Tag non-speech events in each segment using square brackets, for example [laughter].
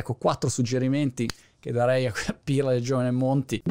Ecco, quattro suggerimenti che darei a quella pirla del giovane Monti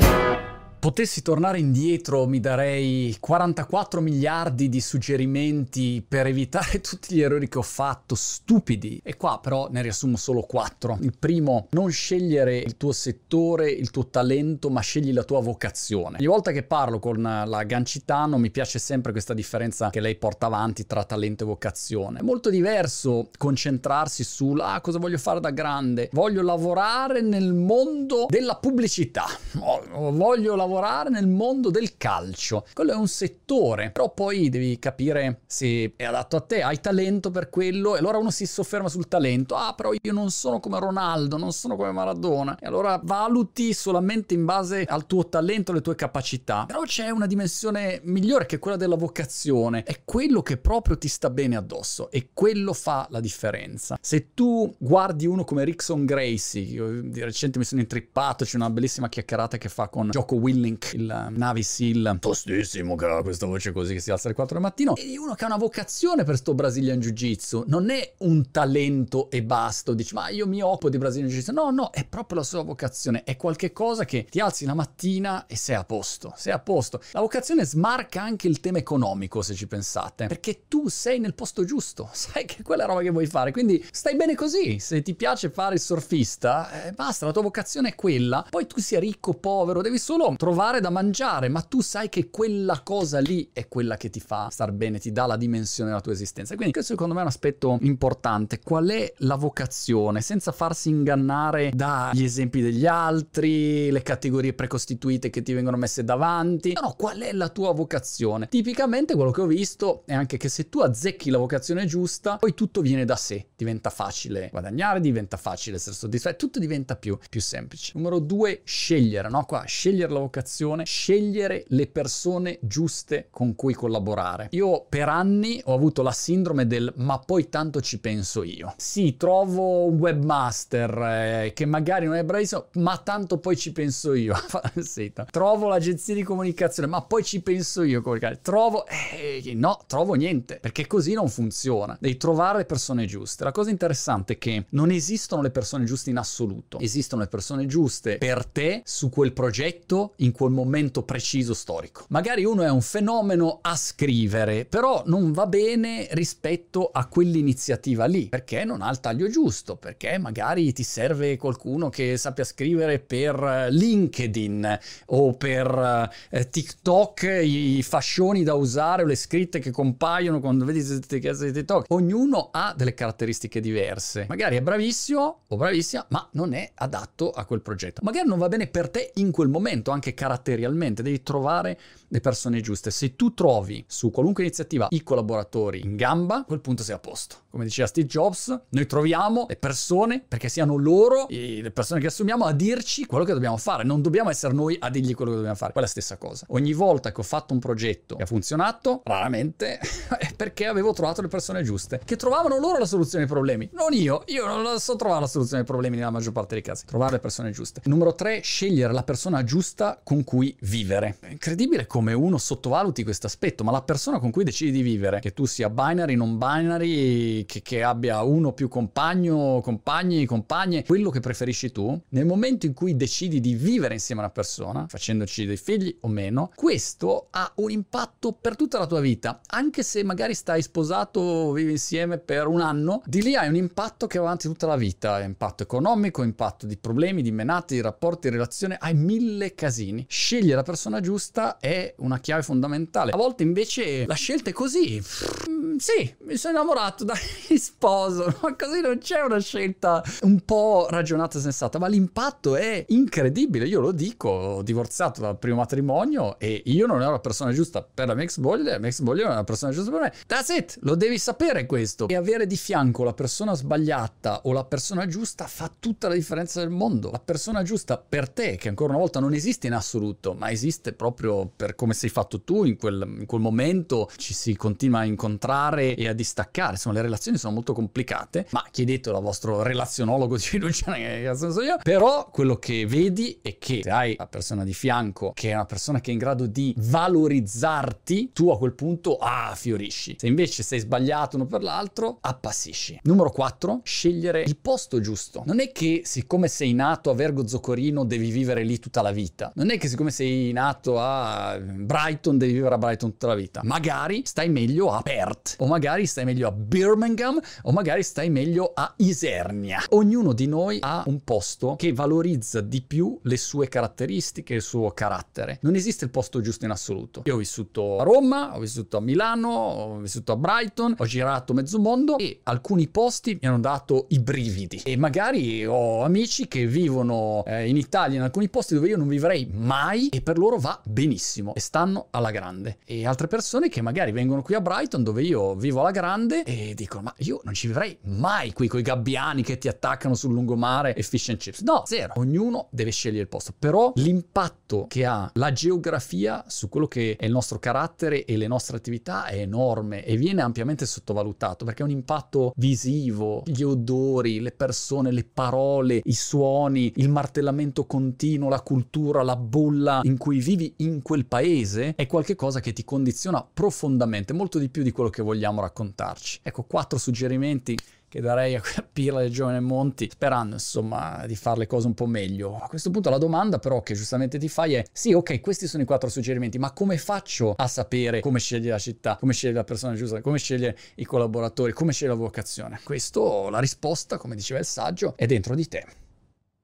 potessi tornare indietro mi darei 44 miliardi di suggerimenti per evitare [laughs] tutti gli errori che ho fatto, stupidi. E qua però ne riassumo solo 4. Il primo, non scegliere il tuo settore, il tuo talento, ma scegli la tua vocazione. Ogni volta che parlo con la Gancitano mi piace sempre questa differenza che lei porta avanti tra talento e vocazione. È molto diverso concentrarsi sul ah, cosa voglio fare da grande. Voglio lavorare nel mondo della pubblicità. Voglio lavorare lavorare nel mondo del calcio. Quello è un settore, però poi devi capire se è adatto a te, hai talento per quello e allora uno si sofferma sul talento. Ah, però io non sono come Ronaldo, non sono come Maradona. E allora valuti solamente in base al tuo talento, alle tue capacità. Però c'è una dimensione migliore che è quella della vocazione. È quello che proprio ti sta bene addosso e quello fa la differenza. Se tu guardi uno come Rickson Gracie, io di recente mi sono intrippato, c'è una bellissima chiacchierata che fa con Jocko Williams Willink, il Navy SEAL, tostissimo, che ha questa voce così che si alza alle 4 del mattino, e uno che ha una vocazione per sto Brazilian Jiu-Jitsu. Non è un talento e basta, dici ma io mi occupo di Brazilian Jiu-Jitsu. No, no, è proprio la sua vocazione, è qualche cosa che ti alzi la mattina e sei a posto, sei a posto. La vocazione smarca anche il tema economico, se ci pensate, perché tu sei nel posto giusto, [laughs] sai che quella roba che vuoi fare, quindi stai bene così. Se ti piace fare il surfista, eh, basta, la tua vocazione è quella. Poi tu sia ricco, povero, devi solo trovare trovare da mangiare, ma tu sai che quella cosa lì è quella che ti fa star bene, ti dà la dimensione della tua esistenza. Quindi questo secondo me è un aspetto importante. Qual è la vocazione? Senza farsi ingannare dagli esempi degli altri, le categorie precostituite che ti vengono messe davanti. No, no, qual è la tua vocazione? Tipicamente quello che ho visto è anche che se tu azzecchi la vocazione giusta, poi tutto viene da sé. Diventa facile guadagnare, diventa facile essere soddisfatti, tutto diventa più, più semplice. Numero due, scegliere, no? Qua, scegliere la vocazione comunicazione, scegliere le persone giuste con cui collaborare. Io per anni ho avuto la sindrome del ma poi tanto ci penso io. Sì, trovo un webmaster eh, che magari non è bravissimo, ma tanto poi ci penso io. [laughs] trovo l'agenzia di comunicazione, ma poi ci penso io. Trovo, eh, no, trovo niente, perché così non funziona. Devi trovare le persone giuste. La cosa interessante è che non esistono le persone giuste in assoluto, esistono le persone giuste per te su quel progetto in quel momento preciso storico. Magari uno è un fenomeno a scrivere, però non va bene rispetto a quell'iniziativa lì, perché non ha il taglio giusto, perché magari ti serve qualcuno che sappia scrivere per eh, LinkedIn o per eh, TikTok i fascioni da usare o le scritte che compaiono quando vedi queste case di TikTok. Ognuno ha delle caratteristiche diverse. Magari è bravissimo o bravissima, ma non è adatto a quel progetto. Magari non va bene per te in quel momento, anche caratterialmente, devi trovare le persone giuste. Se tu trovi su qualunque iniziativa i collaboratori in gamba, a quel punto sei a posto. Come diceva Steve Jobs, noi troviamo le persone perché siano loro, le persone che assumiamo, a dirci quello che dobbiamo fare. Non dobbiamo essere noi a dirgli quello che dobbiamo fare. Poi è la stessa cosa. Ogni volta che ho fatto un progetto che ha funzionato, raramente [laughs] è perché avevo trovato le persone giuste, che trovavano loro la soluzione ai problemi. Non io. Io non so trovare la soluzione ai problemi nella maggior parte dei casi. Trovare le persone giuste. Numero 3, scegliere la persona giusta con cui vivere. È incredibile come uno sottovaluti questo aspetto, ma la persona con cui decidi di vivere, che tu sia binary, non binary, che, che abbia uno o più compagno, compagni, compagne, quello che preferisci tu, nel momento in cui decidi di vivere insieme a una persona, facendoci dei figli o meno, questo ha un impatto per tutta la tua vita, anche se magari stai sposato, vivi insieme per un anno, di lì hai un impatto che va avanti tutta la vita, impatto economico, impatto di problemi, di menate, di rapporti, di relazione, hai mille casini anni. Scegliere la persona giusta è una chiave fondamentale. A volte invece la scelta è così. Mm, sì, mi sono innamorato, dai, [laughs] sposo. [laughs] Ma così non c'è una scelta un po' ragionata e sensata, ma l'impatto è incredibile. Io lo dico, ho divorziato dal primo matrimonio e io non ero la persona giusta per la mia ex moglie, la mia ex moglie non era la persona giusta per me. That's it, lo devi sapere questo. E avere di fianco la persona sbagliata o la persona giusta fa tutta la differenza del mondo. La persona giusta per te, che ancora una volta non esiste in assoluto, ma esiste proprio per come sei fatto tu in quel, in quel momento, ci si continua a incontrare e a distaccare. Insomma, le relazioni sono molto complicate, ma chiedetelo al vostro relazionologo [laughs] di fiducia, so io. Però quello che vedi è che se hai la persona di fianco, che è una persona che è in grado di valorizzarti, tu a quel punto, ah, fiorisci. Se invece sei sbagliato uno per l'altro, appassisci. Numero 4, scegliere il posto giusto. Non è che siccome sei nato a Vergo Zocorino devi vivere lì tutta la vita. Non è che siccome sei nato a Brighton devi vivere a Brighton tutta la vita. Magari stai meglio a Perth, o magari stai meglio a Birmingham, o magari stai meglio a Isernia. Ognuno di noi ha un posto che valorizza di più le sue caratteristiche, il suo carattere. Non esiste il posto giusto in assoluto. Io ho vissuto a Roma, ho vissuto a Milano, ho vissuto a Brighton, ho girato mezzo mondo e alcuni posti mi hanno dato i brividi. E magari ho amici che vivono eh, in Italia in alcuni posti dove io non vivrei mai e per loro va benissimo e stanno alla grande. E altre persone che magari vengono qui a Brighton dove io vivo alla grande e dicono ma io non ci vivrei mai qui con i gabbiani che ti attaccano sul lungomare e fish and chips. No, zero. Ognuno deve scegliere il posto. Però l'impatto che ha la geografia su quello che è il nostro carattere e le nostre attività è enorme e viene ampiamente sottovalutato perché è un impatto visivo, gli odori, le persone, le parole, i suoni, il martellamento continuo, la cultura, la bolla in cui vivi in quel paese è qualcosa che ti condiziona profondamente, molto di più di quello che vogliamo raccontarci. Ecco, quattro suggerimenti che darei a quella pirla del giovane Monti, sperando insomma di fare le cose un po' meglio. A questo punto la domanda però che giustamente ti fai è, sì ok, questi sono i quattro suggerimenti, ma come faccio a sapere come scegliere la città, come scegliere la persona giusta, come scegliere i collaboratori, come scegliere la vocazione? Questo, la risposta, come diceva il saggio, è dentro di te,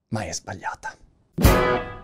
ma è sbagliata.